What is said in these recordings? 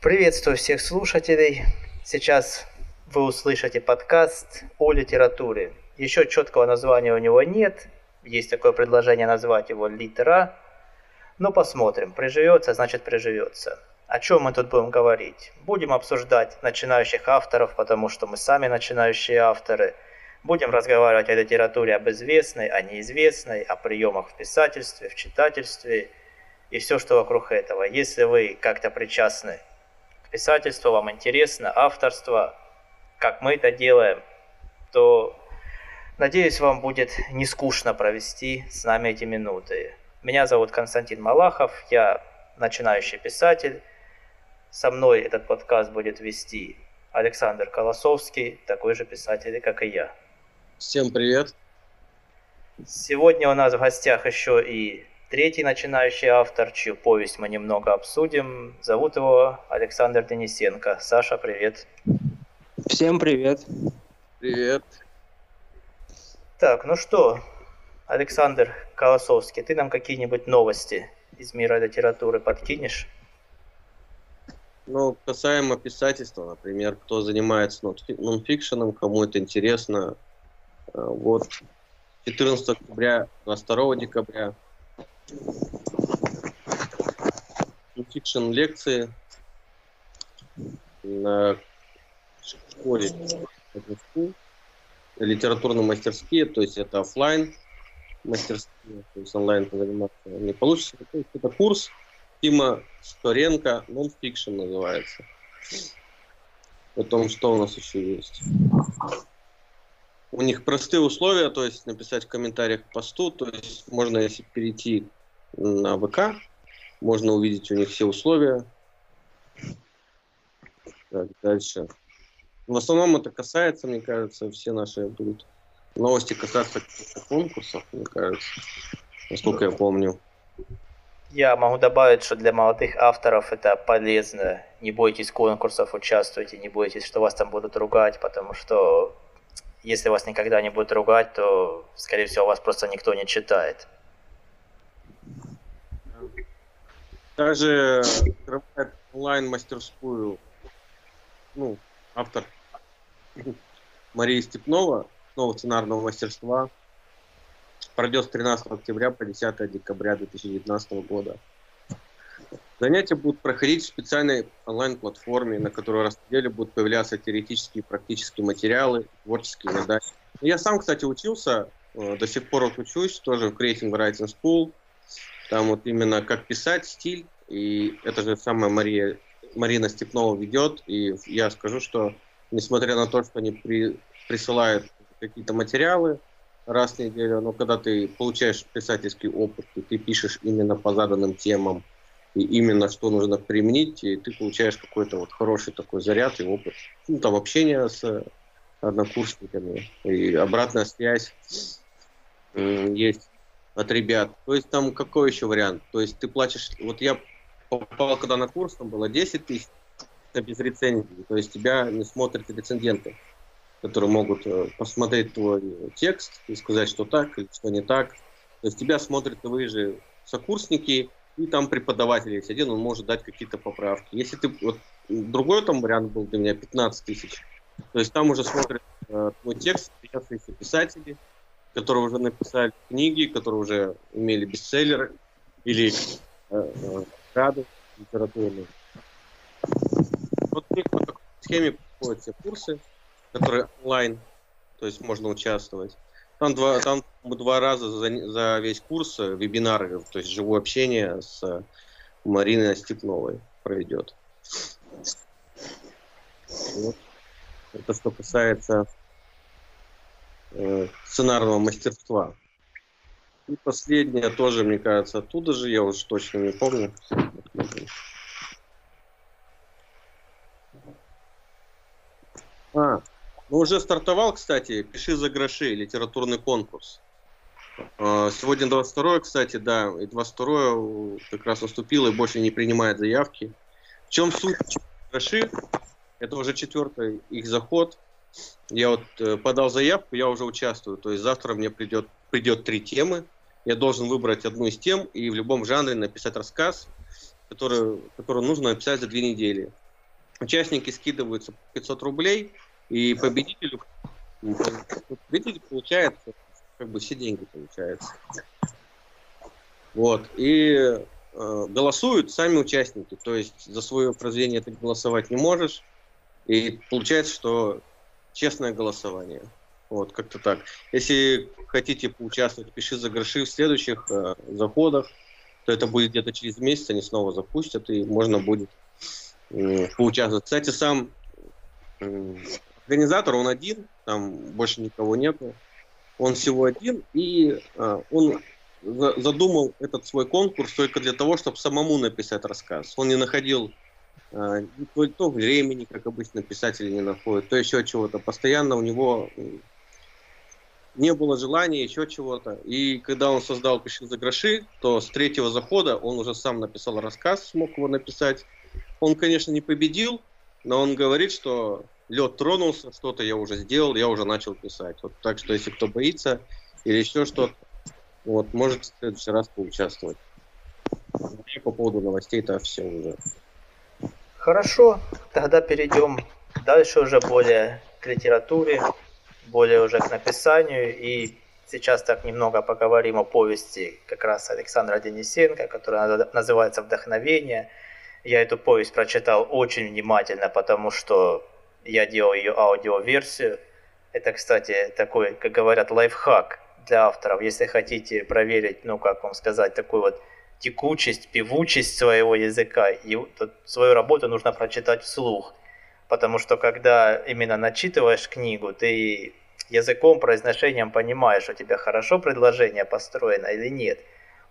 Приветствую всех слушателей. Сейчас вы услышите подкаст о литературе. Еще четкого названия у него нет. Есть такое предложение назвать его «Литера». Но посмотрим. Приживется, значит приживется. О чем мы тут будем говорить? Будем обсуждать начинающих авторов, потому что мы сами начинающие авторы. Будем разговаривать о литературе об известной, о неизвестной, о приемах в писательстве, в читательстве и все, что вокруг этого. Если вы как-то причастны к писательству, вам интересно авторство, как мы это делаем, то надеюсь, вам будет не скучно провести с нами эти минуты. Меня зовут Константин Малахов, я начинающий писатель, со мной этот подкаст будет вести Александр Колосовский, такой же писатель, как и я. Всем привет. Сегодня у нас в гостях еще и третий начинающий автор, чью повесть мы немного обсудим. Зовут его Александр Денисенко. Саша, привет. Всем привет. Привет. Так, ну что, Александр Колосовский, ты нам какие-нибудь новости из мира литературы подкинешь? Ну, касаемо писательства, например, кто занимается нонфикшеном, кому это интересно, э, вот 14 октября, 22 декабря нонфикшн лекции на школе литературные мастерские, то есть это офлайн мастерские, то есть онлайн заниматься не получится. То есть это курс Тима Сторенко, нонфикшн называется. Потом, что у нас еще есть? У них простые условия, то есть написать в комментариях к посту, то есть можно, если перейти на ВК, можно увидеть у них все условия. Так, дальше. В основном это касается, мне кажется, все наши будут новости касаться конкурсов, мне кажется, насколько я помню. Я могу добавить, что для молодых авторов это полезно. Не бойтесь конкурсов, участвуйте, не бойтесь, что вас там будут ругать, потому что если вас никогда не будут ругать, то, скорее всего, вас просто никто не читает. Также открывает онлайн-мастерскую, ну, автор Мария Степнова, снова сценарного мастерства, пройдет с 13 октября по 10 декабря 2019 года. Занятия будут проходить в специальной онлайн-платформе, на которой раз в неделю будут появляться теоретические и практические материалы, творческие задачи. Я сам, кстати, учился, э, до сих пор вот учусь, тоже в Creating Writing School. Там вот именно как писать, стиль. И это же самая Мария, Марина Степнова ведет. И я скажу, что несмотря на то, что они при, присылают какие-то материалы, раз в неделю, но когда ты получаешь писательский опыт, и ты пишешь именно по заданным темам, и именно что нужно применить, и ты получаешь какой-то вот хороший такой заряд и опыт. Ну, там общение с однокурсниками, и обратная связь есть от ребят. То есть там какой еще вариант? То есть ты платишь, вот я попал когда на курс, там было 10 тысяч, это без рецензии, то есть тебя не смотрят рецензенты которые могут э, посмотреть твой текст и сказать, что так или что не так. То есть тебя смотрят твои же сокурсники, и там преподаватель есть один, он может дать какие-то поправки. Если ты, вот другой там вариант был для меня 15 тысяч, то есть там уже смотрят э, твой текст, приятные писатели, которые уже написали книги, которые уже имели бестселлеры или э, э, рады литературные. Вот у них по такой схеме проходят все курсы, которые онлайн, то есть можно участвовать. Там два, там два раза за, за весь курс э, вебинары, то есть живое общение с Мариной Степновой пройдет. Вот. Это что касается э, сценарного мастерства. И последнее тоже, мне кажется, оттуда же, я уже точно не помню. А, ну, уже стартовал, кстати, «Пиши за гроши», литературный конкурс. А, сегодня 22 кстати, да, и 22 как раз наступило и больше не принимает заявки. В чем суть гроши? Это уже четвертый их заход. Я вот э, подал заявку, я уже участвую. То есть завтра мне придет, придет три темы. Я должен выбрать одну из тем и в любом жанре написать рассказ, который, который нужно написать за две недели. участники скидываются 500 рублей, и победителю, победитель получается, как бы все деньги получается. Вот, и э, голосуют сами участники, то есть за свое произведение ты голосовать не можешь, и получается, что честное голосование. Вот, как-то так. Если хотите поучаствовать, пиши за гроши в следующих э, заходах, то это будет где-то через месяц, они снова запустят, и можно будет э, поучаствовать. Кстати, сам э, организатор, он один, там больше никого нету. Он всего один, и э, он за, задумал этот свой конкурс только для того, чтобы самому написать рассказ. Он не находил то, то времени, как обычно писатели не находят, то еще чего-то. Постоянно у него не было желания, еще чего-то. И когда он создал «Пиши за гроши», то с третьего захода он уже сам написал рассказ, смог его написать. Он, конечно, не победил, но он говорит, что лед тронулся, что-то я уже сделал, я уже начал писать. Вот так что, если кто боится или еще что-то, вот, можете в следующий раз поучаствовать. И по поводу новостей это все уже. Хорошо, тогда перейдем дальше уже более к литературе более уже к написанию. И сейчас так немного поговорим о повести как раз Александра Денисенко, которая называется «Вдохновение». Я эту повесть прочитал очень внимательно, потому что я делал ее аудиоверсию. Это, кстати, такой, как говорят, лайфхак для авторов. Если хотите проверить, ну, как вам сказать, такую вот текучесть, певучесть своего языка, и свою работу нужно прочитать вслух. Потому что когда именно начитываешь книгу, ты языком, произношением понимаешь, у тебя хорошо предложение построено или нет.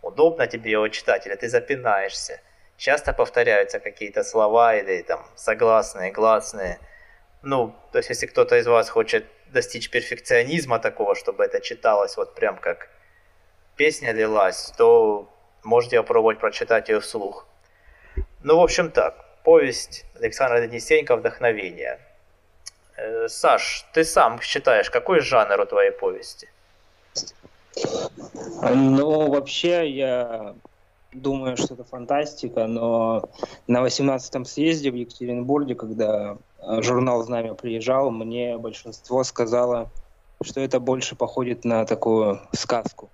Удобно тебе его читать или ты запинаешься. Часто повторяются какие-то слова или там согласные, гласные. Ну, то есть если кто-то из вас хочет достичь перфекционизма такого, чтобы это читалось вот прям как песня лилась, то можете попробовать прочитать ее вслух. Ну, в общем так, повесть Александра Денисенко «Вдохновение». Э, Саш, ты сам считаешь, какой жанр у твоей повести? Ну, вообще, я думаю, что это фантастика, но на 18-м съезде в Екатеринбурге, когда э, журнал «Знамя» приезжал, мне большинство сказало, что это больше походит на такую сказку.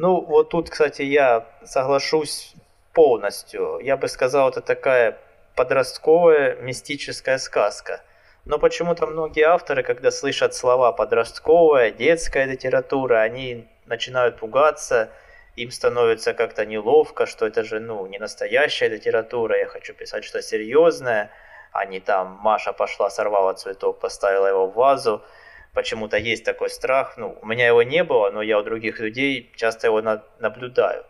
Ну, вот тут, кстати, я соглашусь полностью. Я бы сказал, это такая подростковая мистическая сказка – но почему-то многие авторы, когда слышат слова подростковая, детская литература, они начинают пугаться, им становится как-то неловко, что это же, ну, не настоящая литература, я хочу писать что серьезное, а не там Маша пошла, сорвала цветок, поставила его в вазу. Почему-то есть такой страх, ну, у меня его не было, но я у других людей часто его на- наблюдаю.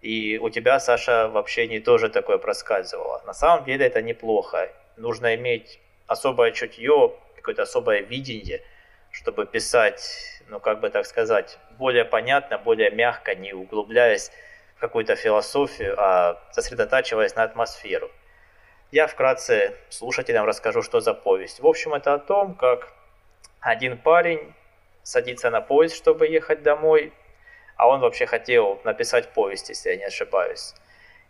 И у тебя, Саша, в общении тоже такое проскальзывало. На самом деле это неплохо. Нужно иметь особое чутье, какое-то особое видение, чтобы писать, ну как бы так сказать, более понятно, более мягко, не углубляясь в какую-то философию, а сосредотачиваясь на атмосферу. Я вкратце слушателям расскажу, что за повесть. В общем, это о том, как один парень садится на поезд, чтобы ехать домой, а он вообще хотел написать повесть, если я не ошибаюсь.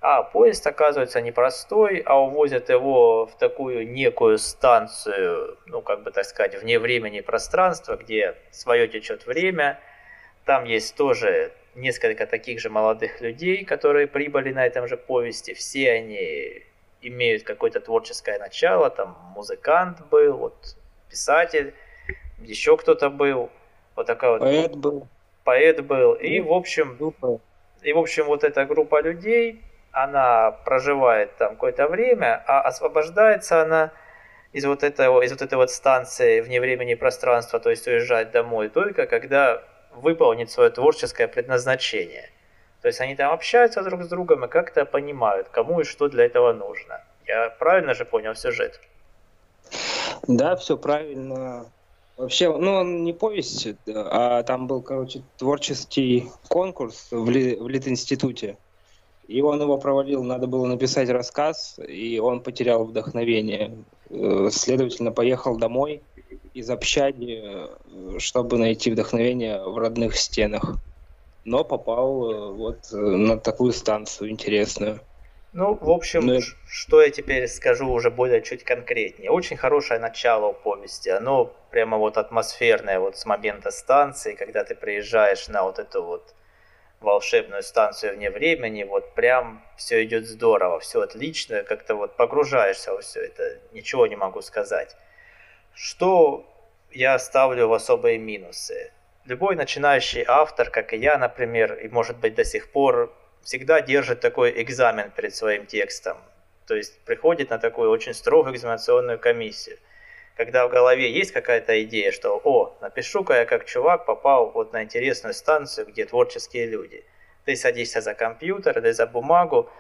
А поезд оказывается непростой, а увозят его в такую некую станцию, ну, как бы так сказать, вне времени и пространства, где свое течет время. Там есть тоже несколько таких же молодых людей, которые прибыли на этом же повести. Все они имеют какое-то творческое начало, там музыкант был, вот писатель, еще кто-то был, вот такая вот... Поэт был. Поэт был. И, в общем, и, в общем, вот эта группа людей, она проживает там какое-то время, а освобождается она из вот этого, из вот этой вот станции вне времени и пространства, то есть уезжать домой только когда выполнит свое творческое предназначение. То есть они там общаются друг с другом и как-то понимают, кому и что для этого нужно. Я правильно же понял сюжет? Да, все правильно. Вообще, ну, он не повесть, а там был, короче, творческий конкурс в, Ли, в Литинституте. И он его провалил, надо было написать рассказ, и он потерял вдохновение. Э, следовательно, поехал домой из общаги, э, чтобы найти вдохновение в родных стенах. Но попал э, вот на такую станцию интересную. Ну, в общем, Ну, что я теперь скажу уже более чуть конкретнее. Очень хорошее начало у повести. Оно прямо вот атмосферное вот с момента станции, когда ты приезжаешь на вот эту вот волшебную станцию вне времени, вот прям все идет здорово, все отлично, как-то вот погружаешься во все это, ничего не могу сказать. Что я ставлю в особые минусы? Любой начинающий автор, как и я, например, и может быть до сих пор всегда держит такой экзамен перед своим текстом. То есть приходит на такую очень строгую экзаменационную комиссию. Когда в голове есть какая-то идея, что «О, напишу-ка я как чувак попал вот на интересную станцию, где творческие люди». Ты садишься за компьютер или за бумагу,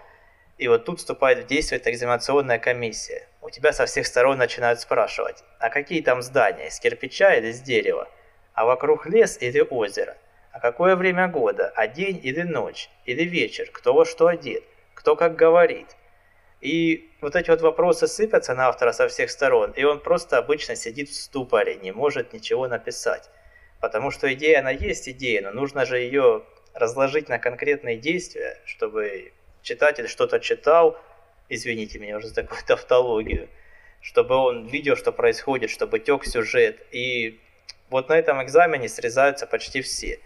и вот тут вступает в действие эта экзаменационная комиссия. У тебя со всех сторон начинают спрашивать, а какие там здания, из кирпича или с дерева? А вокруг лес или озеро? А какое время года? А день или ночь? Или вечер? Кто во что одет? Кто как говорит? И вот эти вот вопросы сыпятся на автора со всех сторон, и он просто обычно сидит в ступоре, не может ничего написать. Потому что идея, она есть идея, но нужно же ее разложить на конкретные действия, чтобы читатель что-то читал, извините меня уже за такую тавтологию, чтобы он видел, что происходит, чтобы тек сюжет. И вот на этом экзамене срезаются почти все.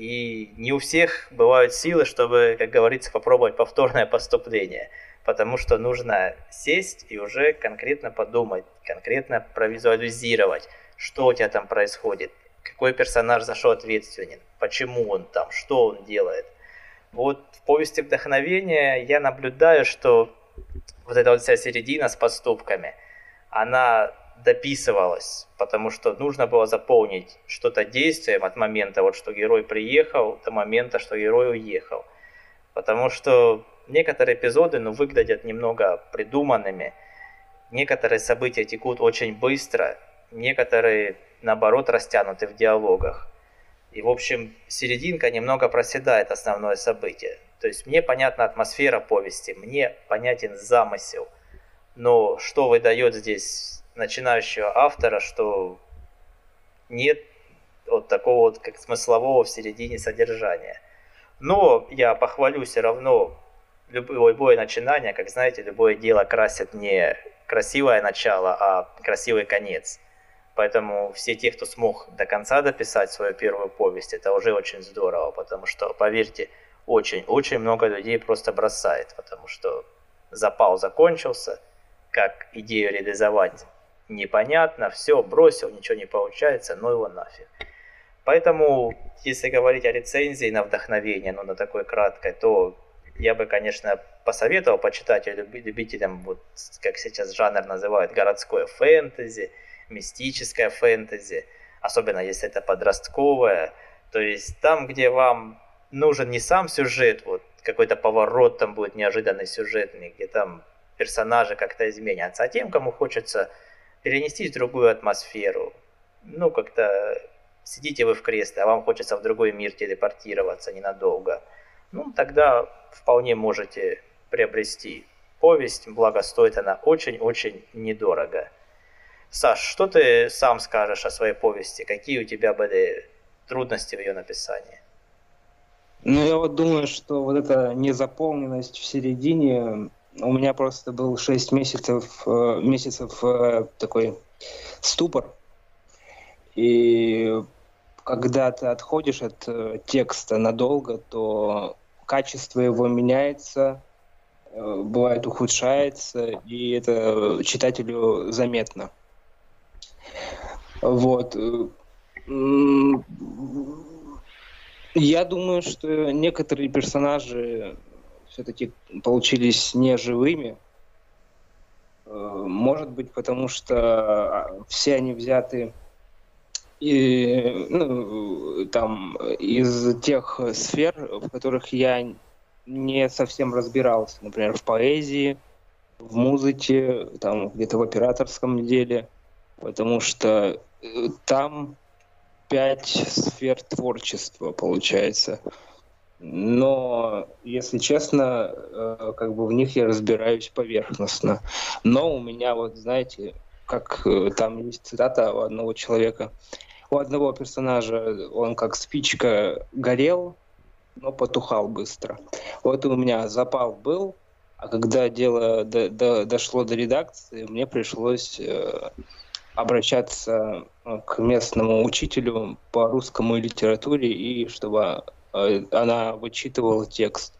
И не у всех бывают силы, чтобы, как говорится, попробовать повторное поступление. Потому что нужно сесть и уже конкретно подумать, конкретно провизуализировать, что у тебя там происходит, какой персонаж за что ответственен, почему он там, что он делает. Вот в повести вдохновения я наблюдаю, что вот эта вот вся середина с поступками, она дописывалось, потому что нужно было заполнить что-то действием от момента, вот что герой приехал, до момента, что герой уехал. Потому что некоторые эпизоды ну, выглядят немного придуманными, некоторые события текут очень быстро, некоторые, наоборот, растянуты в диалогах. И, в общем, серединка немного проседает основное событие. То есть мне понятна атмосфера повести, мне понятен замысел. Но что выдает здесь начинающего автора, что нет вот такого вот как смыслового в середине содержания. Но я похвалю все равно любое, начинание, как знаете, любое дело красит не красивое начало, а красивый конец. Поэтому все те, кто смог до конца дописать свою первую повесть, это уже очень здорово, потому что, поверьте, очень-очень много людей просто бросает, потому что запал закончился, как идею реализовать непонятно, все, бросил, ничего не получается, ну его нафиг. Поэтому, если говорить о рецензии на вдохновение, ну на такой краткой, то я бы, конечно, посоветовал почитать любителям, вот как сейчас жанр называют, городское фэнтези, мистическое фэнтези, особенно если это подростковое. То есть там, где вам нужен не сам сюжет, вот какой-то поворот там будет неожиданный сюжетный, где там персонажи как-то изменятся, а тем, кому хочется перенестись в другую атмосферу. Ну, как-то сидите вы в кресле, а вам хочется в другой мир телепортироваться ненадолго. Ну, тогда вполне можете приобрести повесть, благо стоит она очень-очень недорого. Саш, что ты сам скажешь о своей повести? Какие у тебя были трудности в ее написании? Ну, я вот думаю, что вот эта незаполненность в середине у меня просто был 6 месяцев, э, месяцев э, такой ступор. И когда ты отходишь от э, текста надолго, то качество его меняется, бывает ухудшается, и это читателю заметно. Вот. Я думаю, что некоторые персонажи все-таки получились неживыми. Э, может быть, потому что а, все они взяты и, ну, там, из тех сфер, в которых я не совсем разбирался. Например, в поэзии, в музыке, там, где-то в операторском деле. Потому что э, там пять сфер творчества, получается но, если честно, э, как бы в них я разбираюсь поверхностно. Но у меня вот, знаете, как э, там есть цитата у одного человека, у одного персонажа он как спичка горел, но потухал быстро. Вот у меня запал был, А когда дело до, до, дошло до редакции, мне пришлось э, обращаться к местному учителю по русскому литературе и чтобы она вычитывала текст.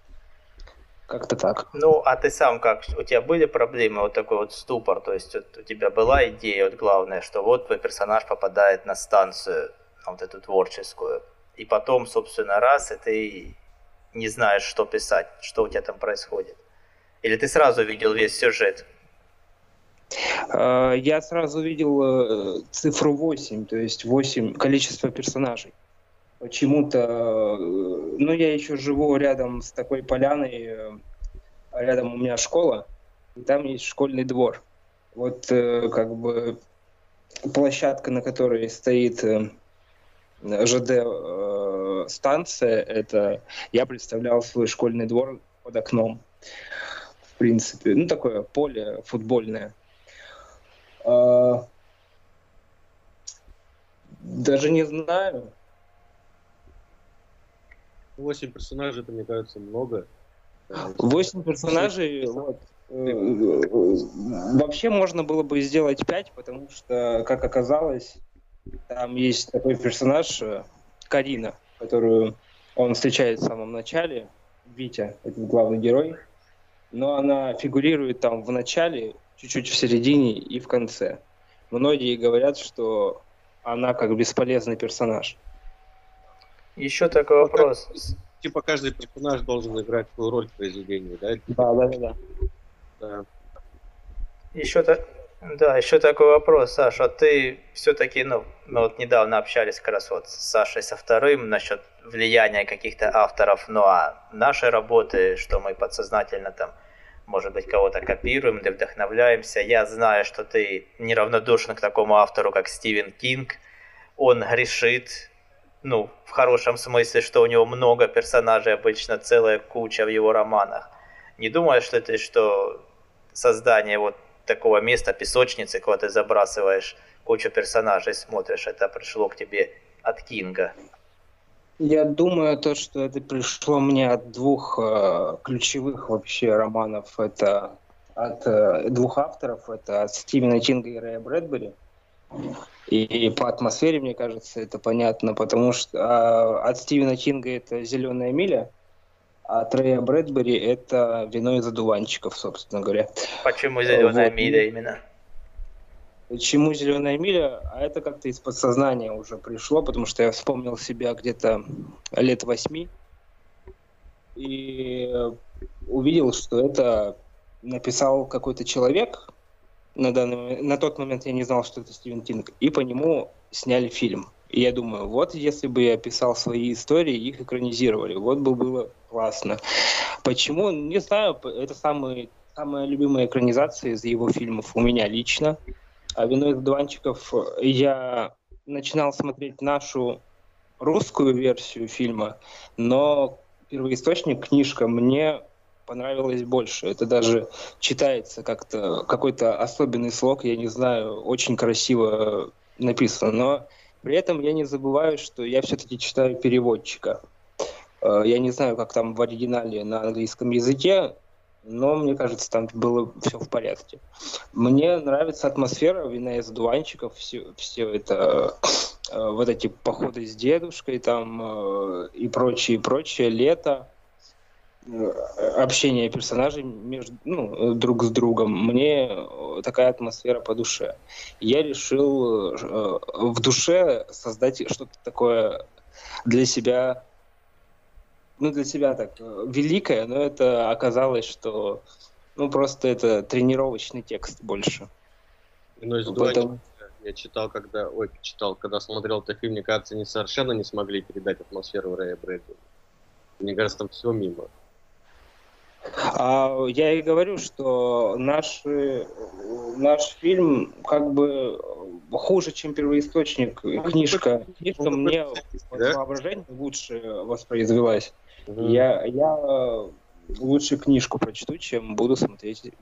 Как-то так. Ну, а ты сам как? У тебя были проблемы, вот такой вот ступор? То есть вот у тебя была идея, вот главное, что вот твой персонаж попадает на станцию, вот эту творческую, и потом, собственно, раз, и ты не знаешь, что писать, что у тебя там происходит. Или ты сразу видел весь сюжет? А, я сразу видел э, цифру 8, то есть 8 количество персонажей. Почему-то, э, ну, я еще живу рядом с такой поляной, э, рядом у меня школа, и там есть школьный двор. Вот как бы площадка, на которой стоит ЖД станция, это я представлял свой школьный двор под окном. В принципе, ну такое поле футбольное. А, даже не знаю. Восемь персонажей, это, мне кажется, много. Восемь персонажей, вот. Э, вообще можно было бы сделать пять, потому что, как оказалось, там есть такой персонаж э, Карина, которую он встречает в самом начале. Витя, этот главный герой. Но она фигурирует там в начале чуть-чуть в середине и в конце. Многие говорят, что она как бесполезный персонаж. Еще такой вопрос. Типа каждый персонаж должен играть свою роль в произведении, да? Да, да, да. да. Еще, так, да, еще такой вопрос, Саша, а ты все-таки, ну, мы вот недавно общались как раз вот с Сашей со вторым насчет влияния каких-то авторов, ну а наши работы, что мы подсознательно там может быть, кого-то копируем или вдохновляемся. Я знаю, что ты неравнодушен к такому автору, как Стивен Кинг. Он грешит, ну, в хорошем смысле, что у него много персонажей, обычно целая куча в его романах. Не думаешь что ты, что создание вот такого места, песочницы, куда ты забрасываешь кучу персонажей, смотришь, это пришло к тебе от Кинга? Я думаю, то, что это пришло мне от двух э, ключевых вообще романов. Это от э, двух авторов. Это от Стивена Кинга и Рэя Брэдбери. И, и по атмосфере, мне кажется, это понятно, потому что э, от Стивена Кинга это «Зеленая миля», а от Рэя Брэдбери это «Вино из одуванчиков», собственно говоря. Почему «Зеленая вот. миля» именно? Чему зеленая миля? А это как-то из подсознания уже пришло, потому что я вспомнил себя где-то лет восьми и увидел, что это написал какой-то человек. На, данный, на тот момент я не знал, что это Стивен Кинг. И по нему сняли фильм. И я думаю, вот если бы я писал свои истории, их экранизировали, вот бы было классно. Почему? Не знаю, это самые, самая любимая экранизация из его фильмов у меня лично. А «Вино из дуванчиков» я начинал смотреть нашу русскую версию фильма, но первоисточник, книжка, мне понравилось больше. Это даже читается как-то, какой-то особенный слог, я не знаю, очень красиво написано. Но при этом я не забываю, что я все-таки читаю переводчика. Э, я не знаю, как там в оригинале на английском языке, но мне кажется, там было все в порядке. Мне нравится атмосфера вина из дуванчиков, все, все это, э, вот эти походы с дедушкой там э, и прочее, и прочее, лето, общение персонажей между, ну, друг с другом. Мне такая атмосфера по душе. Я решил э, в душе создать что-то такое для себя ну, для себя так э, великое, но это оказалось, что ну, просто это тренировочный текст больше. Ну, из Поэтому... я читал, когда, ой, читал, когда смотрел этот фильм, мне кажется, они совершенно не смогли передать атмосферу Рэя Брэдбери. Мне кажется, там все мимо. А я и говорю, что наш, наш фильм как бы хуже, чем первоисточник. Книжка, книжка мне да? воображение лучше воспроизвелась. Угу. Я, я лучше книжку прочту, чем буду смотреть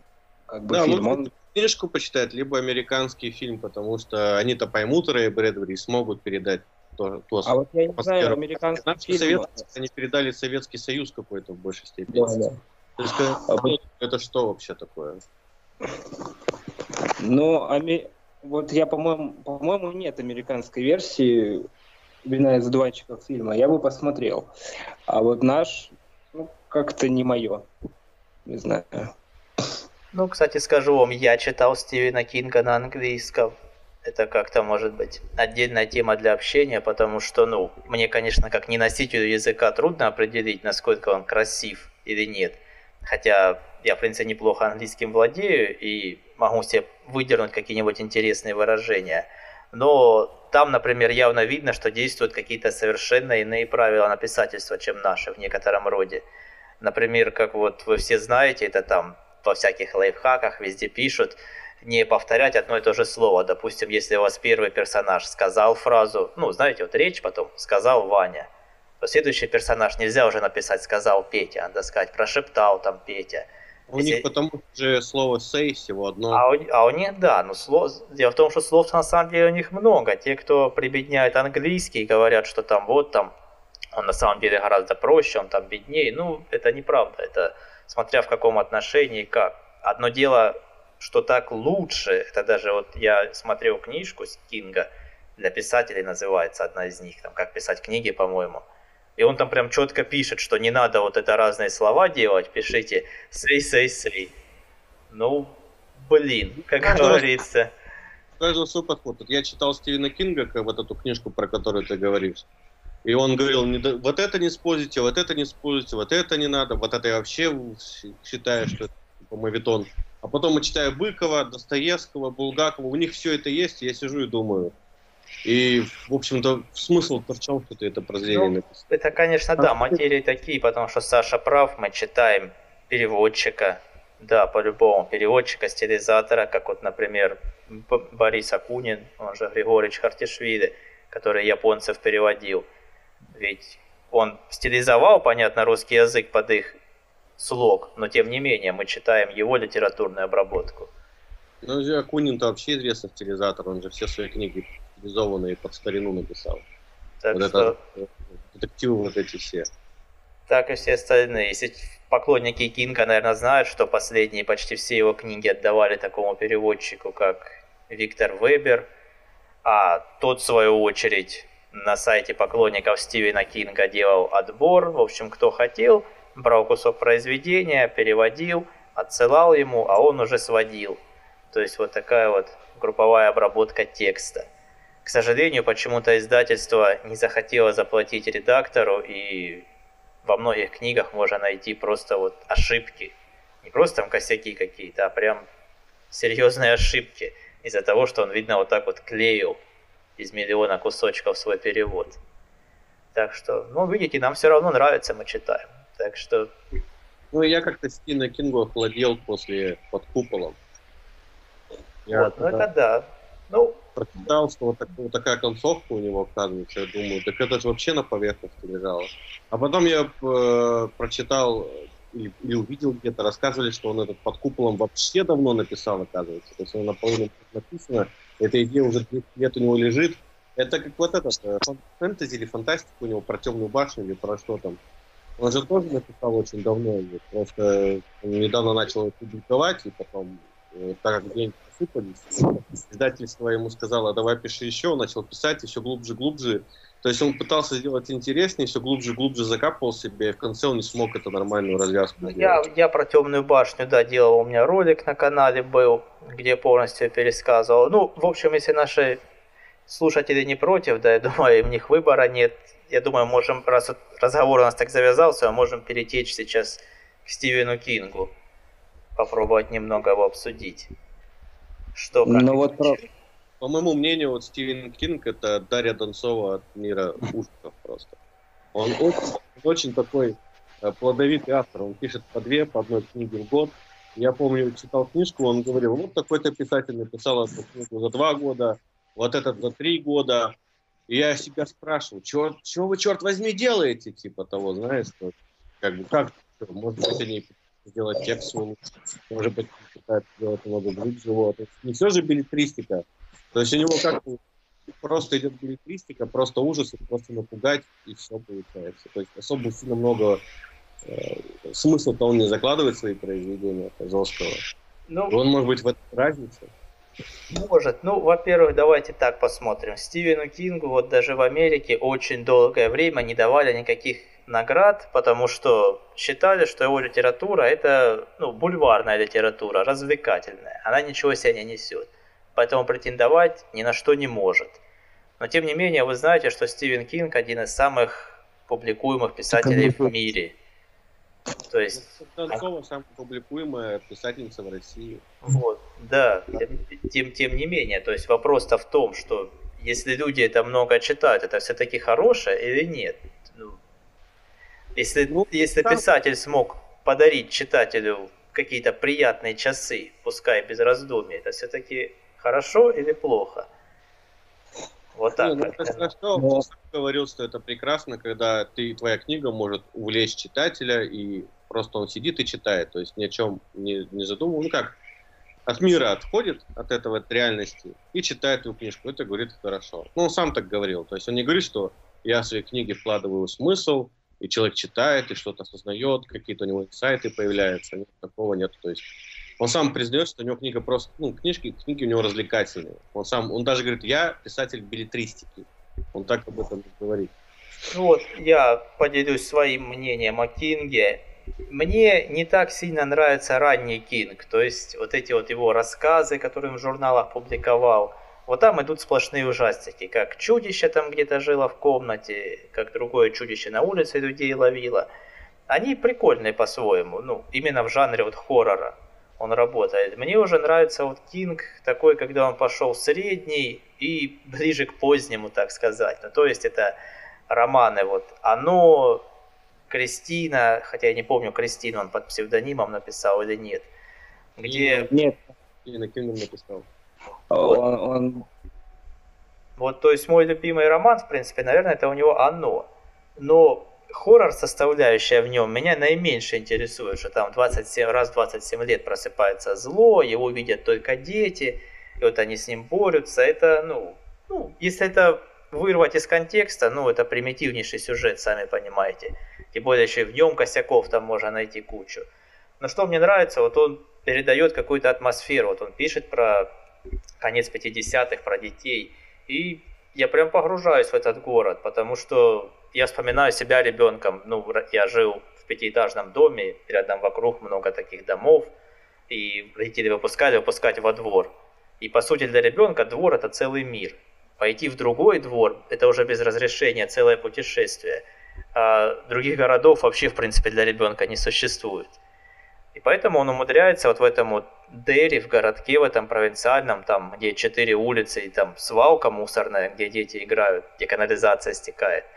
как бы да, фильм. Он... книжку почитать, либо американский фильм, потому что они-то поймут Рэя Брэдбери и смогут передать то, то А вот я не знаю, американский фильм... Совет, они передали Советский Союз какой-то в большей степени. Да, да. Это что вообще такое? Ну, ами... вот я, по-моему, по-моему, нет американской версии «Вина из одуванчиков» фильма. Я бы посмотрел. А вот наш, ну, как-то не мое. Не знаю. Ну, кстати, скажу вам, я читал Стивена Кинга на английском. Это как-то может быть отдельная тема для общения, потому что, ну, мне, конечно, как не носителю языка трудно определить, насколько он красив или нет. Хотя я, в принципе, неплохо английским владею и могу себе выдернуть какие-нибудь интересные выражения. Но там, например, явно видно, что действуют какие-то совершенно иные правила написательства, чем наши в некотором роде. Например, как вот вы все знаете, это там во всяких лайфхаках везде пишут, не повторять одно и то же слово. Допустим, если у вас первый персонаж сказал фразу, ну, знаете, вот речь, потом сказал Ваня, следующий персонаж нельзя уже написать сказал Петя, надо сказать прошептал там Петя. У если... них потому же слово say всего одно. А у, а у них, да, но слов... дело в том, что слов на самом деле у них много. Те, кто прибедняет английский, говорят, что там вот там он на самом деле гораздо проще, он там беднее. Ну, это неправда. Это смотря в каком отношении как. Одно дело, что так лучше, это даже вот я смотрел книжку Кинга, для писателей называется одна из них, там как писать книги, по-моему. И он там прям четко пишет, что не надо вот это разные слова делать, пишите say, say, say. Ну, блин, как Каждого, говорится. Каждый свой подход. Я читал Стивена Кинга, как вот эту книжку, про которую ты говоришь. И он говорил, вот это не используйте, вот это не используйте, вот это не надо, вот это я вообще считаю, что это типа мавитон. А потом я читаю Быкова, Достоевского, Булгакова, у них все это есть, и я сижу и думаю. И, в общем-то, смысл торчал, что ты это произведение ну, написал. Это, конечно, да, материи такие, потому что Саша прав, мы читаем переводчика, да, по-любому, переводчика, стилизатора, как вот, например, Борис Акунин, он же Григорьевич Хартишвили, который японцев переводил. Ведь он стилизовал, понятно, русский язык под их слог, но тем не менее мы читаем его литературную обработку. Ну, Акунин-то вообще известный стилизатор, он же все свои книги стилизованные под старину написал. Так вот что... это, детективы вот эти все. Так и все остальные. Если поклонники Кинга, наверное, знают, что последние почти все его книги отдавали такому переводчику, как Виктор Вебер, а тот, в свою очередь, на сайте поклонников Стивена Кинга делал отбор. В общем, кто хотел, брал кусок произведения, переводил, отсылал ему, а он уже сводил. То есть вот такая вот групповая обработка текста. К сожалению, почему-то издательство не захотело заплатить редактору, и во многих книгах можно найти просто вот ошибки. Не просто там косяки какие-то, а прям серьезные ошибки из-за того, что он, видно, вот так вот клеил из миллиона кусочков свой перевод. Так что, ну, видите, нам все равно нравится, мы читаем. Так что... Ну, я как-то Стивена Кингу охладел после «Под куполом». Я вот, ну это да. Ну, прочитал, что вот, так, вот такая концовка у него, оказывается, я думаю, так это же вообще на поверхности лежало. А потом я э, прочитал или, или увидел где-то, рассказывали, что он этот под куполом вообще давно написал, оказывается. То есть он наполовину написано, эта идея уже 10 лет у него лежит. Это как вот этот э, фэнтези или фантастика у него про темную башню или про что там. Он же тоже написал очень давно, просто недавно начал публиковать, и потом, э, так как деньги посыпались, издательство ему сказало, давай пиши еще, он начал писать еще глубже, глубже. То есть он пытался сделать интереснее, все глубже, глубже закапывал себе, и в конце он не смог эту нормальную развязку ну, я, я про темную башню, да, делал, у меня ролик на канале был, где полностью пересказывал. Ну, в общем, если наши слушатели не против, да, я думаю, у них выбора нет. Я думаю, можем, раз разговор у нас так завязался, мы можем перетечь сейчас к Стивену Кингу. Попробовать немного его обсудить. Что, как ну, вот про... По моему мнению, вот Стивен Кинг это Дарья Донцова от мира ужасов просто. Он очень, очень такой э, плодовитый автор. Он пишет по две, по одной книге в год. Я помню, читал книжку, он говорил, вот такой-то писатель написал эту книгу за два года, вот этот за три года. И я себя спрашивал, что вы, черт возьми, делаете, типа того, знаешь, что, как бы, как, может быть, они сделать текст свой может быть, пытаются сделать немного глубже есть не все же билетристика. То есть у него как просто идет билетристика, просто ужасы, просто напугать, и все получается. То есть особо сильно много э, смысл-то он не закладывает в свои произведения, Козловского. Ну, он может быть в этом разница. Может. Ну, во-первых, давайте так посмотрим. Стивену Кингу вот даже в Америке очень долгое время не давали никаких наград, потому что считали, что его литература это ну, бульварная литература, развлекательная. Она ничего себя не несет. Поэтому претендовать ни на что не может. Но тем не менее, вы знаете, что Стивен Кинг один из самых публикуемых писателей в мире. То есть... Донцова самая публикуемая писательница в России. Вот, да. Тем, тем, тем не менее, то есть вопрос-то в том, что если люди это много читают, это все-таки хорошее или нет? Ну, если, ну, если там... писатель смог подарить читателю какие-то приятные часы, пускай без раздумий, это все-таки хорошо или плохо? Вот так. Не, ну, это хорошо. Но... говорил, что это прекрасно, когда ты, твоя книга может увлечь читателя, и просто он сидит и читает, то есть ни о чем не, не задумывал. Ну как, от мира отходит, от этого, от реальности, и читает эту книжку. Это говорит хорошо. Ну, он сам так говорил. То есть он не говорит, что я в свои книги вкладываю смысл, и человек читает, и что-то осознает, какие-то у него сайты появляются. Нет, такого нет. То есть он сам признает, что у него книга просто, ну, книжки, книги у него развлекательные. Он сам, он даже говорит, я писатель билетристики. Он так об этом говорит. Ну вот, я поделюсь своим мнением о Кинге. Мне не так сильно нравится ранний Кинг, то есть вот эти вот его рассказы, которые он в журналах публиковал. Вот там идут сплошные ужастики, как чудище там где-то жило в комнате, как другое чудище на улице людей ловило. Они прикольные по-своему, ну, именно в жанре вот хоррора он работает. Мне уже нравится вот Кинг такой, когда он пошел средний и ближе к позднему, так сказать. Ну, то есть это романы вот «Оно», «Кристина», хотя я не помню, Кристину он под псевдонимом написал или нет. Где... Нет. Именно Кинг написал. Вот. Он, он... вот, то есть мой любимый роман, в принципе, наверное, это у него «Оно». Но хоррор составляющая в нем меня наименьше интересует, что там 27 раз 27 лет просыпается зло, его видят только дети, и вот они с ним борются. Это, ну, ну, если это вырвать из контекста, ну, это примитивнейший сюжет, сами понимаете. Тем более еще и в нем косяков там можно найти кучу. Но что мне нравится, вот он передает какую-то атмосферу. Вот он пишет про конец 50-х, про детей. И я прям погружаюсь в этот город, потому что я вспоминаю себя ребенком. Ну, я жил в пятиэтажном доме, рядом вокруг много таких домов, и родители выпускали выпускать во двор. И по сути для ребенка двор это целый мир. Пойти в другой двор это уже без разрешения целое путешествие. А других городов вообще в принципе для ребенка не существует. И поэтому он умудряется вот в этом вот Дерри, в городке, в этом провинциальном, там, где четыре улицы и там свалка мусорная, где дети играют, где канализация стекает –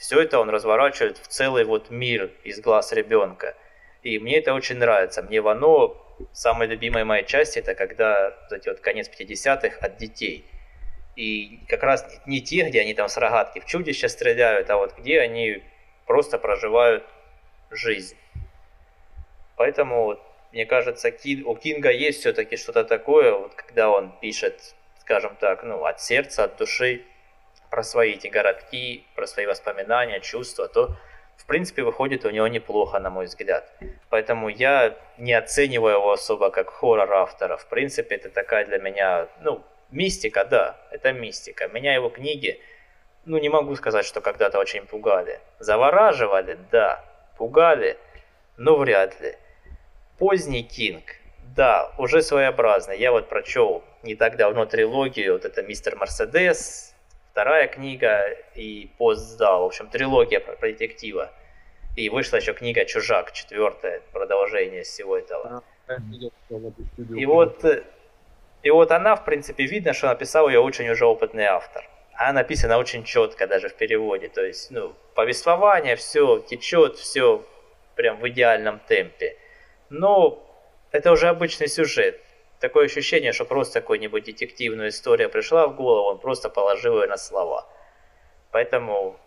все это он разворачивает в целый вот мир из глаз ребенка. И мне это очень нравится. Мне Вано, самая любимая моя часть, это когда вот эти вот конец 50-х от детей. И как раз не те, где они там с рогатки в чудища стреляют, а вот где они просто проживают жизнь. Поэтому вот, мне кажется, у Кинга есть все-таки что-то такое, вот когда он пишет, скажем так, ну, от сердца, от души, про свои эти городки, про свои воспоминания, чувства, то в принципе выходит у него неплохо, на мой взгляд. Поэтому я не оцениваю его особо как хоррор автора. В принципе, это такая для меня, ну, мистика, да, это мистика. Меня его книги, ну, не могу сказать, что когда-то очень пугали. Завораживали, да, пугали, но вряд ли. Поздний Кинг, да, уже своеобразный. Я вот прочел не так давно трилогию, вот это «Мистер Мерседес», вторая книга и постсдал, в общем, трилогия про, про детектива. И вышла еще книга «Чужак», четвертое продолжение всего этого. И вот, и вот она, в принципе, видно, что написал ее очень уже опытный автор. Она написана очень четко даже в переводе. То есть, ну, повествование, все течет, все прям в идеальном темпе. Но это уже обычный сюжет такое ощущение, что просто какую-нибудь детективную историю пришла в голову, он просто положил ее на слова. Поэтому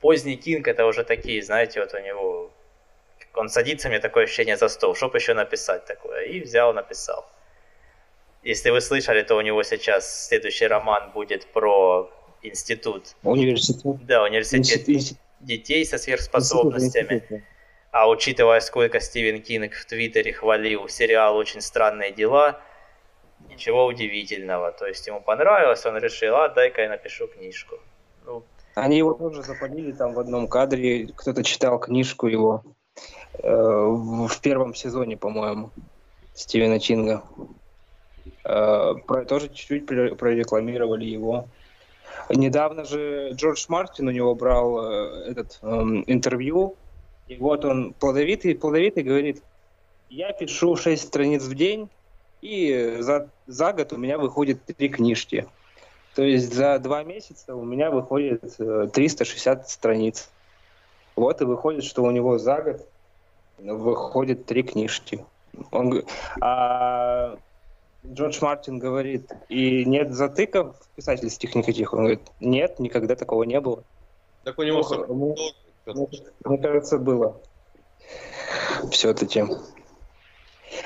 поздний Кинг это уже такие, знаете, вот у него... Он садится, мне такое ощущение за стол, чтобы еще написать такое. И взял, написал. Если вы слышали, то у него сейчас следующий роман будет про институт. Университет. Да, университет институт. детей со сверхспособностями. А учитывая, сколько Стивен Кинг в Твиттере хвалил сериал «Очень странные дела», ничего удивительного. То есть ему понравилось, он решил, а дай-ка я напишу книжку. Ну, Они его тоже запалили там в одном кадре, кто-то читал книжку его э, в первом сезоне, по-моему, Стивена Чинга. Э, про, тоже чуть-чуть прорекламировали его. Недавно же Джордж Мартин у него брал э, этот э, интервью, и вот он плодовитый, плодовитый говорит, я пишу 6 страниц в день, и за, за год у меня выходит три книжки. То есть за два месяца у меня выходит 360 э, страниц. Вот и выходит, что у него за год выходит три книжки. Он, а Джордж Мартин говорит, и нет затыков писательских никаких. Он говорит, нет, никогда такого не было. Так у него ну, мне, кажется, было. Все-таки.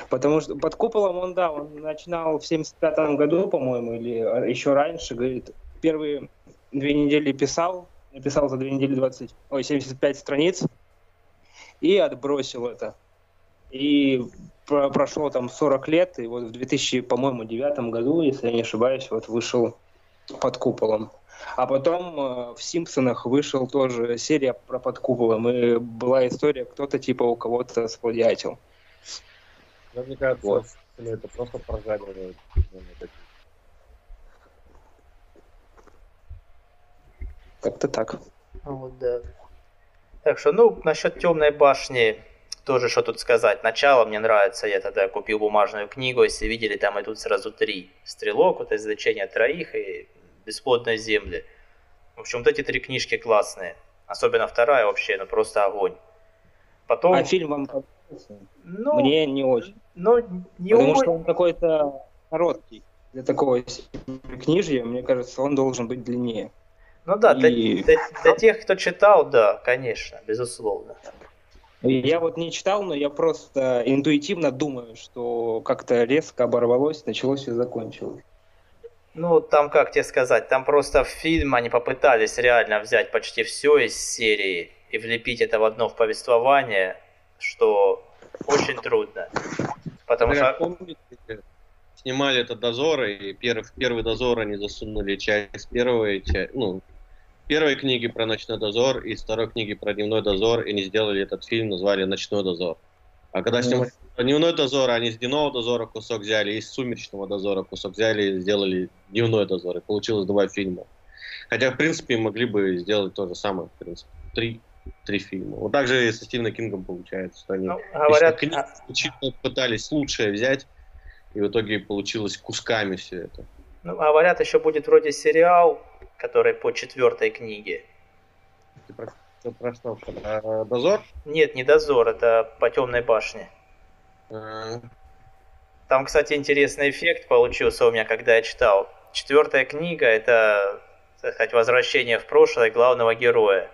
Потому что под куполом он, да, он начинал в 75 году, по-моему, или еще раньше, говорит, первые две недели писал, написал за две недели 20, ой, 75 страниц, и отбросил это. И про прошло там 40 лет, и вот в 2000, по-моему, девятом году, если я не ошибаюсь, вот вышел под куполом. А потом э, в «Симпсонах» вышел тоже серия про под куполом, и была история, кто-то типа у кого-то сплагиатил. Мне кажется, вот. это просто прожаривает. Как-то так. Вот, да. Так что, ну, насчет темной башни тоже что тут сказать. Начало мне нравится, я тогда купил бумажную книгу, если видели, там идут сразу три. Стрелок, вот извлечение троих и бесплодной земли. В общем, вот эти три книжки классные. Особенно вторая вообще, ну просто огонь. Потом... А фильм вам понравился? Ну, Мне не очень. Ну, не Потому очень... что он какой-то короткий. Для такого книжья, мне кажется, он должен быть длиннее. Ну да, И... для, для, для тех, кто читал, да, конечно, безусловно. Я вот не читал, но я просто интуитивно думаю, что как-то резко оборвалось, началось и закончилось. Ну, там, как тебе сказать, там просто в фильм они попытались реально взять почти все из серии и влепить это в одно в повествование, что очень трудно. Потому что... Помните, снимали это дозоры, и первый, в первый дозор они засунули часть первой, часть, ну, первой книги про ночной дозор и второй книги про дневной дозор, и не сделали этот фильм, назвали «Ночной дозор». А когда снимали дневной дозор, они с дневного дозора кусок взяли, и из сумеречного дозора кусок взяли и сделали дневной дозор. И получилось два фильма. Хотя, в принципе, могли бы сделать то же самое, в принципе. Три, три фильма. Вот так же и со Стивеном Кингом получается, что они ну, говорят, книг, а... пытались лучшее взять, и в итоге получилось кусками все это. Ну, говорят, еще будет вроде сериал, который по четвертой книге. Ты про про что? Про дозор? Нет, не дозор, это по темной башне. А. Там, кстати, интересный эффект получился у меня, когда я читал. Четвертая книга это, так сказать, возвращение в прошлое главного героя.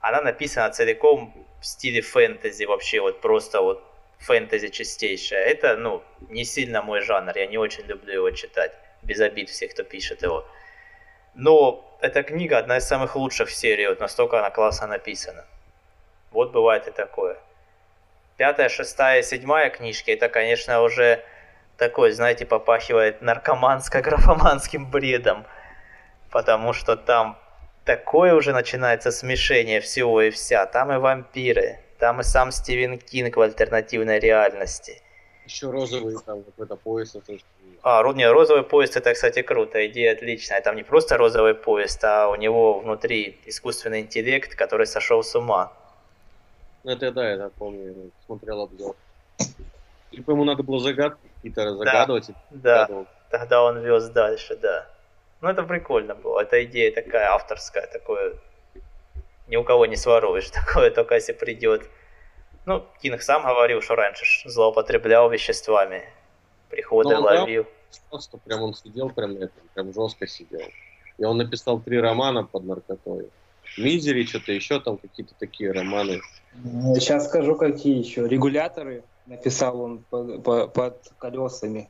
Она написана целиком в стиле фэнтези, вообще вот просто вот фэнтези чистейшее. Это, ну, не сильно мой жанр, я не очень люблю его читать. Без обид всех, кто пишет его. Но эта книга одна из самых лучших в серии, вот настолько она классно написана. Вот бывает и такое. Пятая, шестая, седьмая книжки, это, конечно, уже такой, знаете, попахивает наркоманско-графоманским бредом. Потому что там такое уже начинается смешение всего и вся. Там и вампиры, там и сам Стивен Кинг в альтернативной реальности. Еще розовый там какой-то. Это а, не, розовый поезд это, кстати, круто, идея отличная. Там не просто розовый поезд, а у него внутри искусственный интеллект, который сошел с ума. Ну, это да, я помню, смотрел обзор. Типа ему надо было загадки какие-то загадывать. Да, да. тогда он вез дальше, да. Ну это прикольно было, эта идея такая авторская, такое ни у кого не своруешь, такое только если придет. Ну, Кинг сам говорил, что раньше злоупотреблял веществами, приходы ну, ловил. Да что прям он сидел, прям, прям жестко сидел. И он написал три романа под наркотой. Мизери, что-то еще там, какие-то такие романы. Сейчас скажу, какие еще. Регуляторы написал он под, под, под колесами.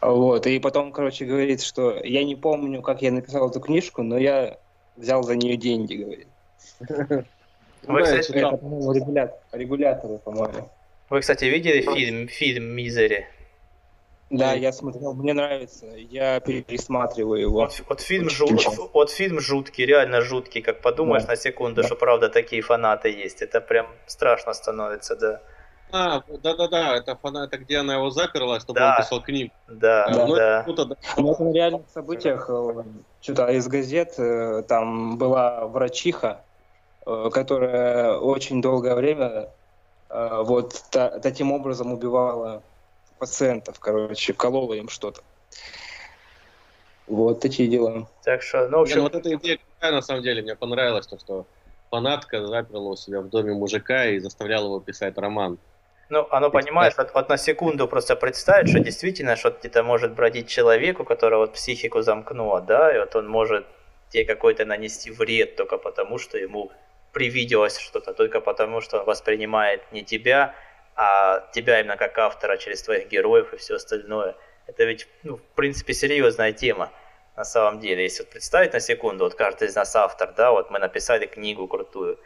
Вот. И потом, короче, говорит, что я не помню, как я написал эту книжку, но я взял за нее деньги, говорит. Вы, Да, кстати. Это, по-моему, регулятор, регуляторы, по-моему. вы, кстати, видели фильм, фильм «Мизери»? Да, я смотрел, мне нравится. Я пересматриваю его. Вот, вот фильм жут, вот фильм жуткий, реально жуткий, как подумаешь Да. на секунду, Да. что правда такие фанаты есть. Это прям страшно становится, да. А, да-да-да, это, фана- это где она его заперла, чтобы Да. он писал книгу. Да, Да. Ну, это да. круто, да. Ну, это на реальных событиях, э, что-то из газет, э, там была врачиха, которая очень долгое время э, вот та- таким образом убивала пациентов, короче, колола им что-то. Вот такие дела. Так что, ну, в Не, общем, ну вот эта идея какая на самом деле, мне понравилось, то, что фанатка заперла у себя в доме мужика и заставляла его писать роман. Ну, оно, понимаешь, вот, вот на секунду просто представить, что действительно что-то где-то может бродить человеку, который вот психику замкнуло, да, и вот он может тебе какой-то нанести вред только потому, что ему привиделось что-то, только потому, что он воспринимает не тебя, а тебя именно как автора через твоих героев и все остальное. Это ведь, ну, в принципе, серьезная тема на самом деле. Если вот представить на секунду, вот каждый из нас автор, да, вот мы написали книгу крутую,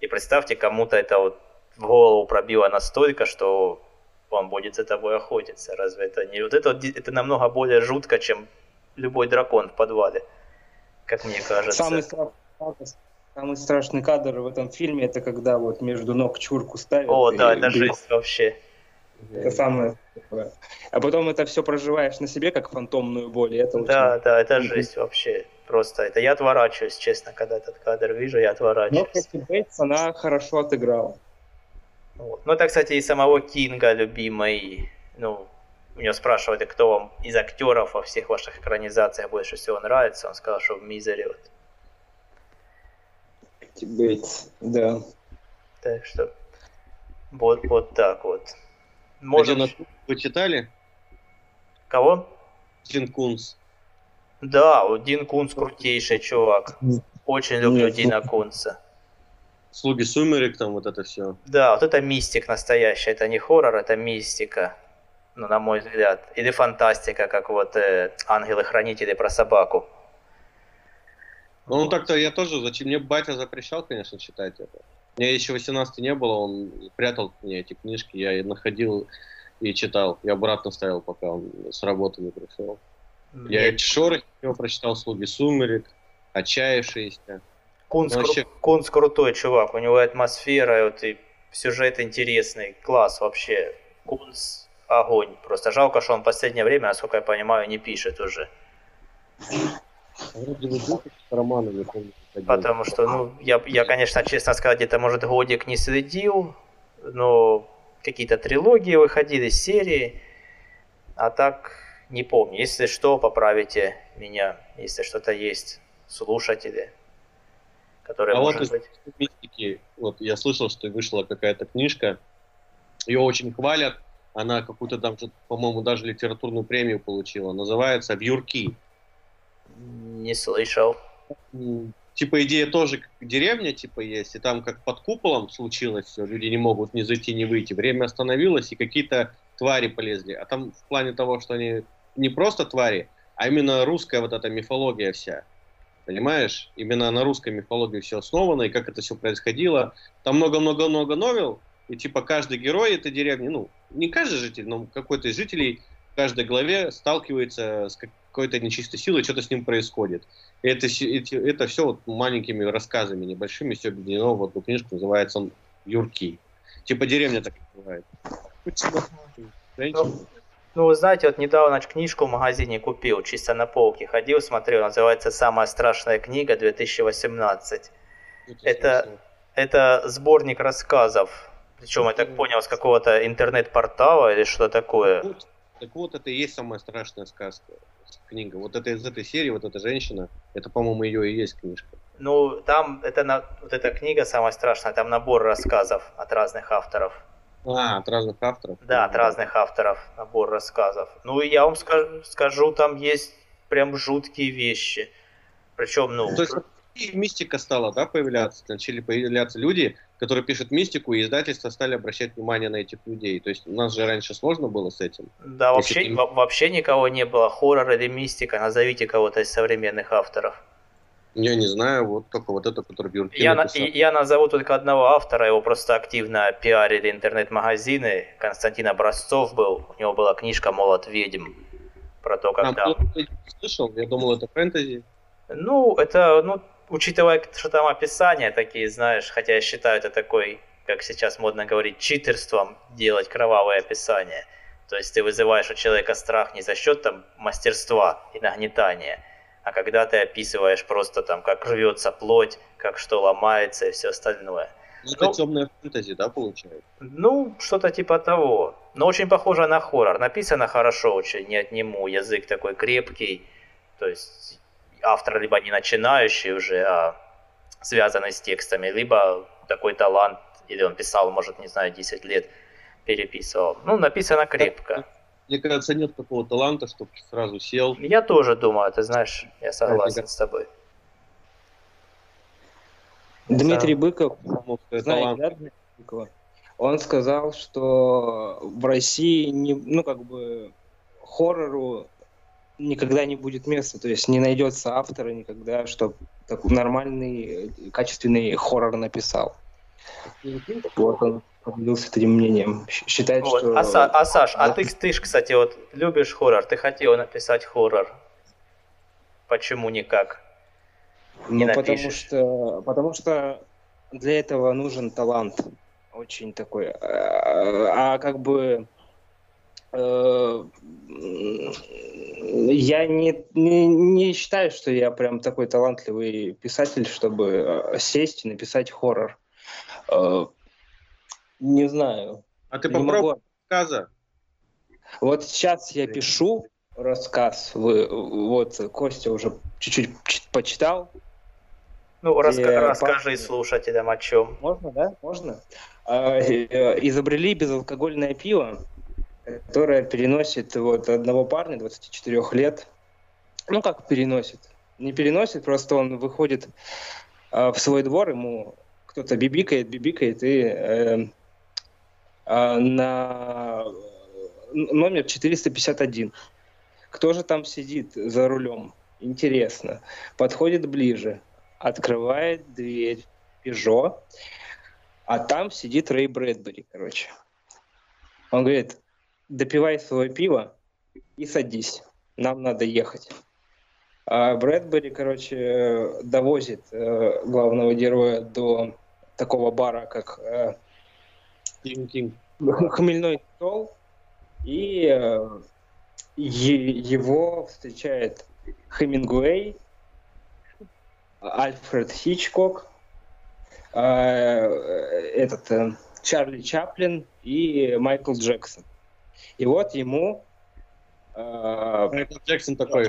и представьте, кому-то это вот в голову пробило настолько, что он будет за тобой охотиться. Разве это не... Вот это, это намного более жутко, чем любой дракон в подвале, как мне кажется. Самый кадр, самый страшный кадр в этом фильме это когда вот между ног чурку ставят. О, да, это бьют. жесть вообще. Это самое. А потом это все проживаешь на себе как фантомную боль. и Это Да, очень... да, это жесть вообще. Просто это я отворачиваюсь, честно, когда этот кадр вижу, я Но отворачиваюсь. Кэти Бейтс, она хорошо отыграла. Вот. Ну, это, кстати, и самого Кинга любимый. Ну, у него спрашивали, кто вам из актеров во всех ваших экранизациях больше всего нравится. Он сказал, что в Мизере. Вот. Бейтс, да. Так что вот, вот так вот. Можем... Можем... Вы читали? Кого? Джин Кунс. Да, вот Дин Кунс крутейший чувак. Очень люблю Нет, Дина Кунса. Слуги сумерек, там вот это все. Да, вот это мистик настоящий. Это не хоррор, это мистика. Ну, на мой взгляд. Или фантастика, как вот э, ангелы-хранители про собаку. Ну, так-то, я тоже, зачем мне батя запрещал, конечно, читать это. Мне еще 18 не было, он прятал мне эти книжки, я и находил и читал. Я обратно ставил, пока он с работы не пришел. Я Мне эти шоры его прочитал, «Слуги сумерек», «Отчаявшиеся». Кунс, кру- вообще- Кунс крутой чувак, у него атмосфера, вот и сюжет интересный, класс вообще. Кунс огонь. Просто жалко, что он в последнее время, насколько я понимаю, не пишет уже. Вроде бы был какой-то роман, я не помню. как один. Потому что, ну, я, я, конечно, честно сказать, где-то, может, годик не следил, но какие-то трилогии выходили, серии, а так не помню. Если что, поправите меня, если что-то есть, слушатели, которые, А вот может из быть... мистики, вот я слышал, что вышла какая-то книжка, ее очень хвалят, она какую-то там, по-моему, даже литературную премию получила, называется «Вьюрки». Не слышал. Типа идея тоже как деревня, типа есть, и там как под куполом случилось все, люди не могут ни зайти, ни выйти. Время остановилось, и какие-то твари полезли. А там в плане того, что они не просто твари, а именно русская вот эта мифология вся. Понимаешь? Именно на русской мифологии все основано, и как это все происходило. Там много-много-много новел, и типа каждый герой этой деревни, ну, не каждый житель, но какой-то из жителей в каждой главе сталкивается с какой-то нечистой силой, что-то с ним происходит. И это, эти- это все вот маленькими рассказами небольшими, все объединено в одну книжку, называется он «Юрки». Типа деревня так называет. Ну, ну, вы знаете, вот недавно ч- книжку в магазине купил, чисто на полке ходил, смотрел, называется «Самая страшная книга 2018». это- Это сборник рассказов, причем, я так понял, с какого-то интернет-портала или что такое. Вот, так вот, это и есть самая страшная сказка, книга. Вот это из этой серии, вот эта женщина, это, по-моему, ее и есть книжка. Ну, там, это на, вот эта книга самая страшная, там набор рассказов от разных авторов. А, от разных авторов? Да, от разных авторов набор рассказов. Ну, я вам скажу, скажу там есть прям жуткие вещи. Причем, ну, То есть мистика стала, да, появляться. Начали появляться люди, которые пишут мистику, и издательства стали обращать внимание на этих людей. То есть у нас же раньше сложно было с этим. да, вообще, ты- во- вообще никого не было. Хоррор или мистика, назовите кого-то из современных авторов. Я не знаю, вот только вот это, который Бьюрки Я, на- я назову только одного автора, его просто активно пиарили интернет-магазины. Константин Образцов был, у него была книжка «Молот ведьм» про то, А, как там... кто-то не слышал, я думал, это фэнтези. Ну, это, ну, учитывая, что там описания такие, знаешь, хотя я считаю это такой, как сейчас модно говорить, читерством делать кровавое описание. То есть ты вызываешь у человека страх не за счет там мастерства и нагнетания, а когда ты описываешь просто там, как рвется плоть, как что ломается и все остальное. Это Ну, темная фэнтези, да, получается? Ну, что-то типа того. Но очень похоже на хоррор. Написано хорошо очень, не отниму. Язык такой крепкий. То есть автор либо не начинающий уже, а связанный с текстами, либо такой талант, или он писал, может, не знаю, 10 лет, переписывал. Ну, написано крепко. Мне кажется, нет такого таланта, чтобы сразу сел. Я тоже думаю, ты знаешь, я согласен с тобой. Дмитрий Быков, знаете, да, Дмитрия Быкова? Он сказал, что в России, не, ну, как бы, хоррору никогда не будет места, то есть не найдется автора никогда, чтобы такой нормальный, э, качественный хоррор написал. Вот он поделился этим мнением. Считает, Вот. что... А, Са- а, Саш, а Вот. ты, ты ж, кстати, вот любишь хоррор, ты хотел написать хоррор. Почему никак? не Ну, потому напишешь. что, потому что для этого нужен талант. Очень такой. А а как бы я не, не, не считаю, что я прям такой талантливый писатель, чтобы э, сесть и написать хоррор. Э, Не знаю. А ты попробуй могу. рассказа. Вот сейчас я пишу рассказ. Вы, вот Костя уже чуть-чуть чит- почитал. Ну, раска- Э, расскажи пап- слушателям о чем. Можно, да? Можно. А, э, изобрели безалкогольное пиво, которое переносит вот одного парня 24 лет. Ну, как переносит? Не переносит, просто он выходит а, в свой двор, ему кто-то бибикает, бибикает, и э, а, на н- номер 451. Кто же там сидит за рулем? Интересно. Подходит ближе, открывает дверь Peugeot, а там сидит Рэй Брэдбери, короче. Он говорит, допивай свое пиво и садись, нам надо ехать. А Брэдбери, короче, э, довозит э, главного героя до такого бара, как э, хмельной стол, и э, его встречает Хемингуэй, Альфред Хичкок, э, этот э, Чарли Чаплин и Майкл Джексон. И вот ему э, Майкл Джексон такой.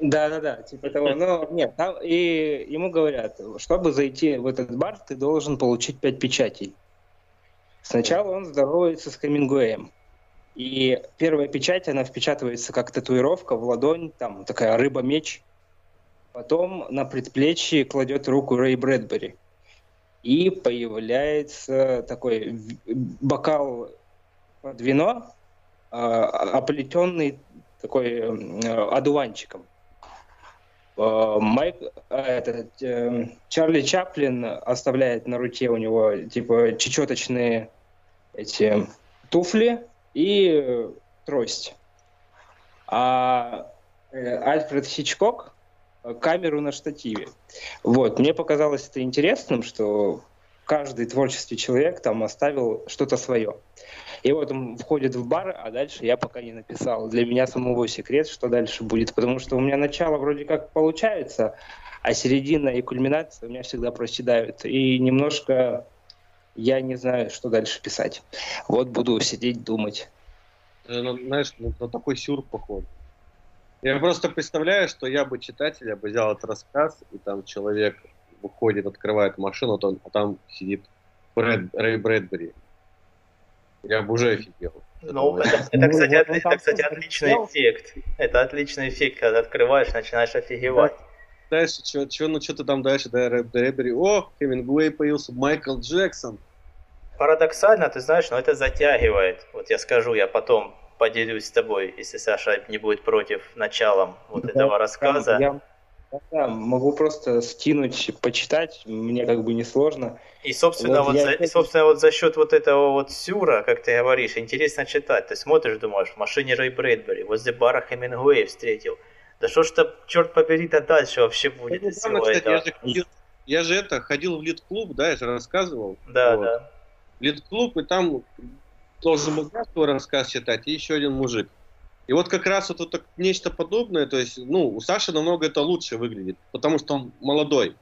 да, да, да, типа того. Но нет, там и ему говорят, чтобы зайти в этот бар, ты должен получить пять печатей. Сначала он здоровается с Хемингуэем. И первая печать, она впечатывается как татуировка в ладонь, там такая рыба-меч. Потом на предплечье кладет руку Рэй Брэдбери. И появляется такой бокал под вино, а, оплетенный такой одуванчиком. Э, Майк, э, этот, э, Чарли Чаплин оставляет на руке у него типа чечеточные эти туфли и э, трость. А э, Альфред Хичкок камеру на штативе. Вот. Мне показалось это интересным, что каждый творческий человек там оставил что-то свое. И вот он входит в бар, а дальше я пока не написал. Для меня самого секрет, что дальше будет, потому что у меня начало вроде как получается, а середина и кульминация у меня всегда проседают. И немножко я не знаю, что дальше писать. Вот буду сидеть, думать. Э, ну, Знаешь, ну, на такой сюр поход. Я просто представляю, что я бы читатель, я бы взял этот рассказ, и там человек выходит, открывает машину, то- а там сидит Брэд, Рэй Брэдбери. Я бы уже офигел. Ну, Это это, кстати, от- это, кстати, отличный эффект. Это отличный эффект, когда открываешь, начинаешь офигевать. Дальше, что, что, ну что ты там дальше, да, Рэй Брэдбери, о, Хемингуэй появился, Майкл Джексон. Парадоксально, ты знаешь, но это затягивает. Вот я скажу, я потом поделюсь с тобой, если Саша не будет против началом вот этого рассказа. Я, Да, могу просто скинуть, почитать, мне как бы не сложно. И, собственно, вот, вот за, и, собственно, вот за счет вот этого вот сюра, как ты говоришь, интересно читать. Ты смотришь, думаешь, в машине Рэй Брэдбери, возле бара Хемингуэй встретил. Да что ж то, черт побери-то дальше вообще будет из всего кстати, этого? Я же, ходил, я же это, ходил в лид-клуб, да, я же рассказывал. Да, вот. да. Лид-клуб, и там должен был свой рассказ читать, и еще один мужик. И вот как раз вот это нечто подобное, то есть, ну, у Саши намного это лучше выглядит, потому что он молодой.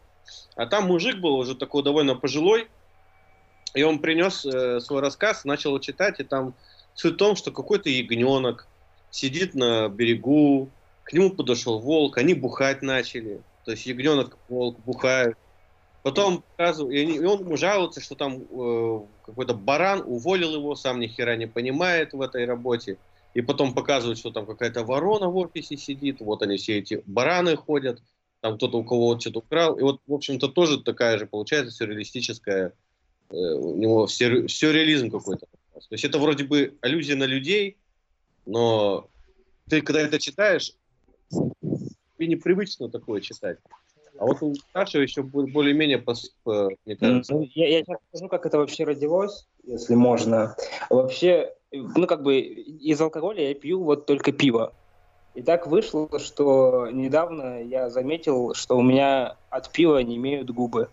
А там мужик был уже такой довольно пожилой, и он принес э, свой рассказ, начал читать, и там суть в том, что какой-то ягненок сидит на берегу, к нему подошел волк, они бухать начали. То есть ягненок, волк бухают. Потом показывают, и, он ему жалуется, что там э, какой-то баран уволил его, сам ни хера не понимает в этой работе. И потом показывают, что там какая-то ворона в офисе сидит, вот они все эти бараны ходят, там кто-то у кого-то что-то украл. И вот, в общем-то, тоже такая же получается сюрреалистическая, э, у него сюрреализм какой-то. То есть это вроде бы аллюзия на людей, но ты когда это читаешь, тебе непривычно такое читать. А вот у Саши еще более-менее, мне кажется. Ну, я, я сейчас скажу, как это вообще родилось, если можно. Вообще, ну, как бы из алкоголя я пью вот только пиво. И так вышло, что недавно я заметил, что у меня от пива не имеют губы.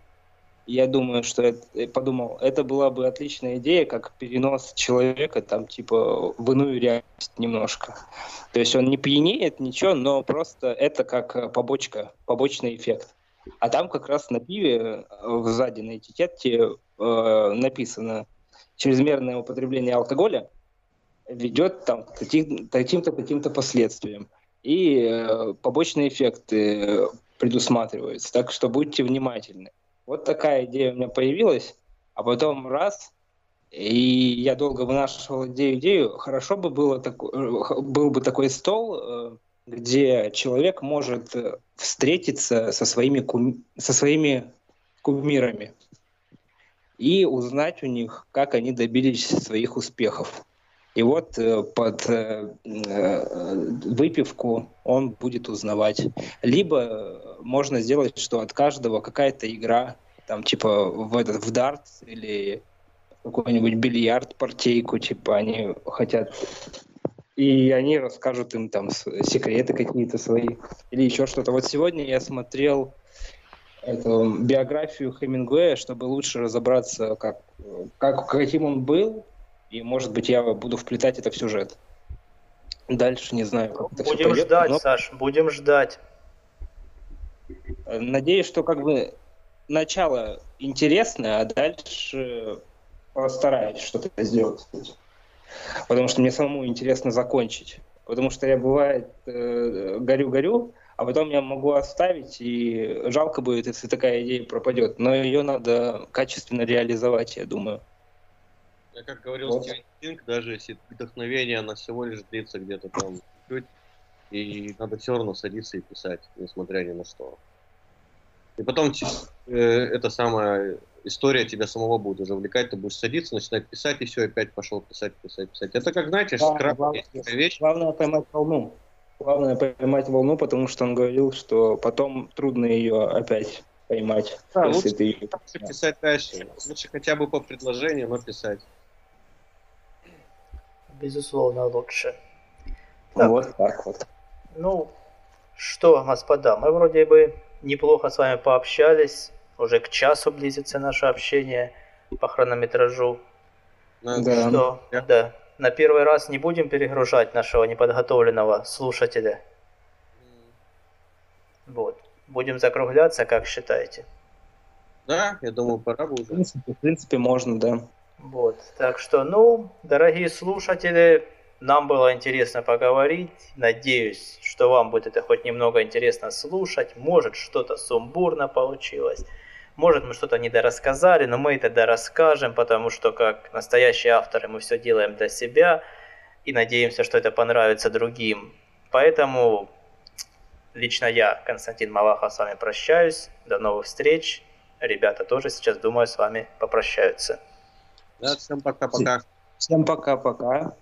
Я думаю, что это, э, подумал, это была бы отличная идея, как перенос человека там типа в иную реальность немножко. То есть он не пьянеет, ничего, но просто это как побочка, побочный эффект. А там как раз на пиве э, сзади на этикетке э, написано чрезмерное употребление алкоголя ведет там, к таким-то таким-то последствиям. И э, побочные эффекты предусматриваются. Так что будьте внимательны. Вот такая идея у меня появилась, а потом раз, и я долго вынашивал идею, идею. Хорошо бы было так, э, был бы такой стол, э, где человек может э, встретиться со своими, кум... со своими кумирами и узнать у них, как они добились своих успехов. И вот э, под э, э, выпивку он будет узнавать. Либо можно сделать, что от каждого какая-то игра, там типа в этот в дарт или какой-нибудь бильярд, партейку, типа они хотят и они расскажут им там секреты какие-то свои или еще что-то. Вот сегодня я смотрел эту биографию Хемингуэя, чтобы лучше разобраться, как, как, каким он был, и, может быть, я буду вплетать это в сюжет. Дальше не знаю, как это Будем все ждать, но... Саш, будем ждать. Надеюсь, что как бы начало интересное, а дальше постараюсь что-то сделать. Потому что мне самому интересно закончить. Потому что я бывает э, горю-горю, а потом я могу оставить, и жалко будет, если такая идея пропадет. Но ее надо качественно реализовать, я думаю. Как говорил вот. Стивен Кинг, даже если вдохновение, оно всего лишь длится где-то там чуть, и надо все равно садиться и писать, несмотря ни на что. И потом э, эта самая история тебя самого будет уже увлекать, ты будешь садиться, начинать писать, и все, опять пошел писать, писать, писать. Это как, знаете, да, скраб, главное, вещь. Главное поймать волну. Главное поймать волну, потому что он говорил, что потом трудно ее опять поймать. Да, если лучше, ты писать дальше. Лучше хотя бы по предложению, но писать безусловно, лучше. Так, вот так вот. Ну, что, господа, мы вроде бы неплохо с вами пообщались. Уже к часу близится наше общение по хронометражу. Ну, да. Что, да. да. На первый раз не будем перегружать нашего неподготовленного слушателя. Вот. Будем закругляться, как считаете? Да, я думаю, пора бы уже. В принципе, в принципе можно, да. Вот, так что, ну, дорогие слушатели, нам было интересно поговорить. Надеюсь, что вам будет это хоть немного интересно слушать. Может, что-то сумбурно получилось. Может, мы что-то недорассказали, но мы это дорасскажем, потому что, как настоящие авторы, мы все делаем для себя и надеемся, что это понравится другим. Поэтому лично я, Константин Малахов, с вами прощаюсь. До новых встреч. Ребята тоже сейчас, думаю, с вами попрощаются. Да, всем пока-пока. Всем пока-пока.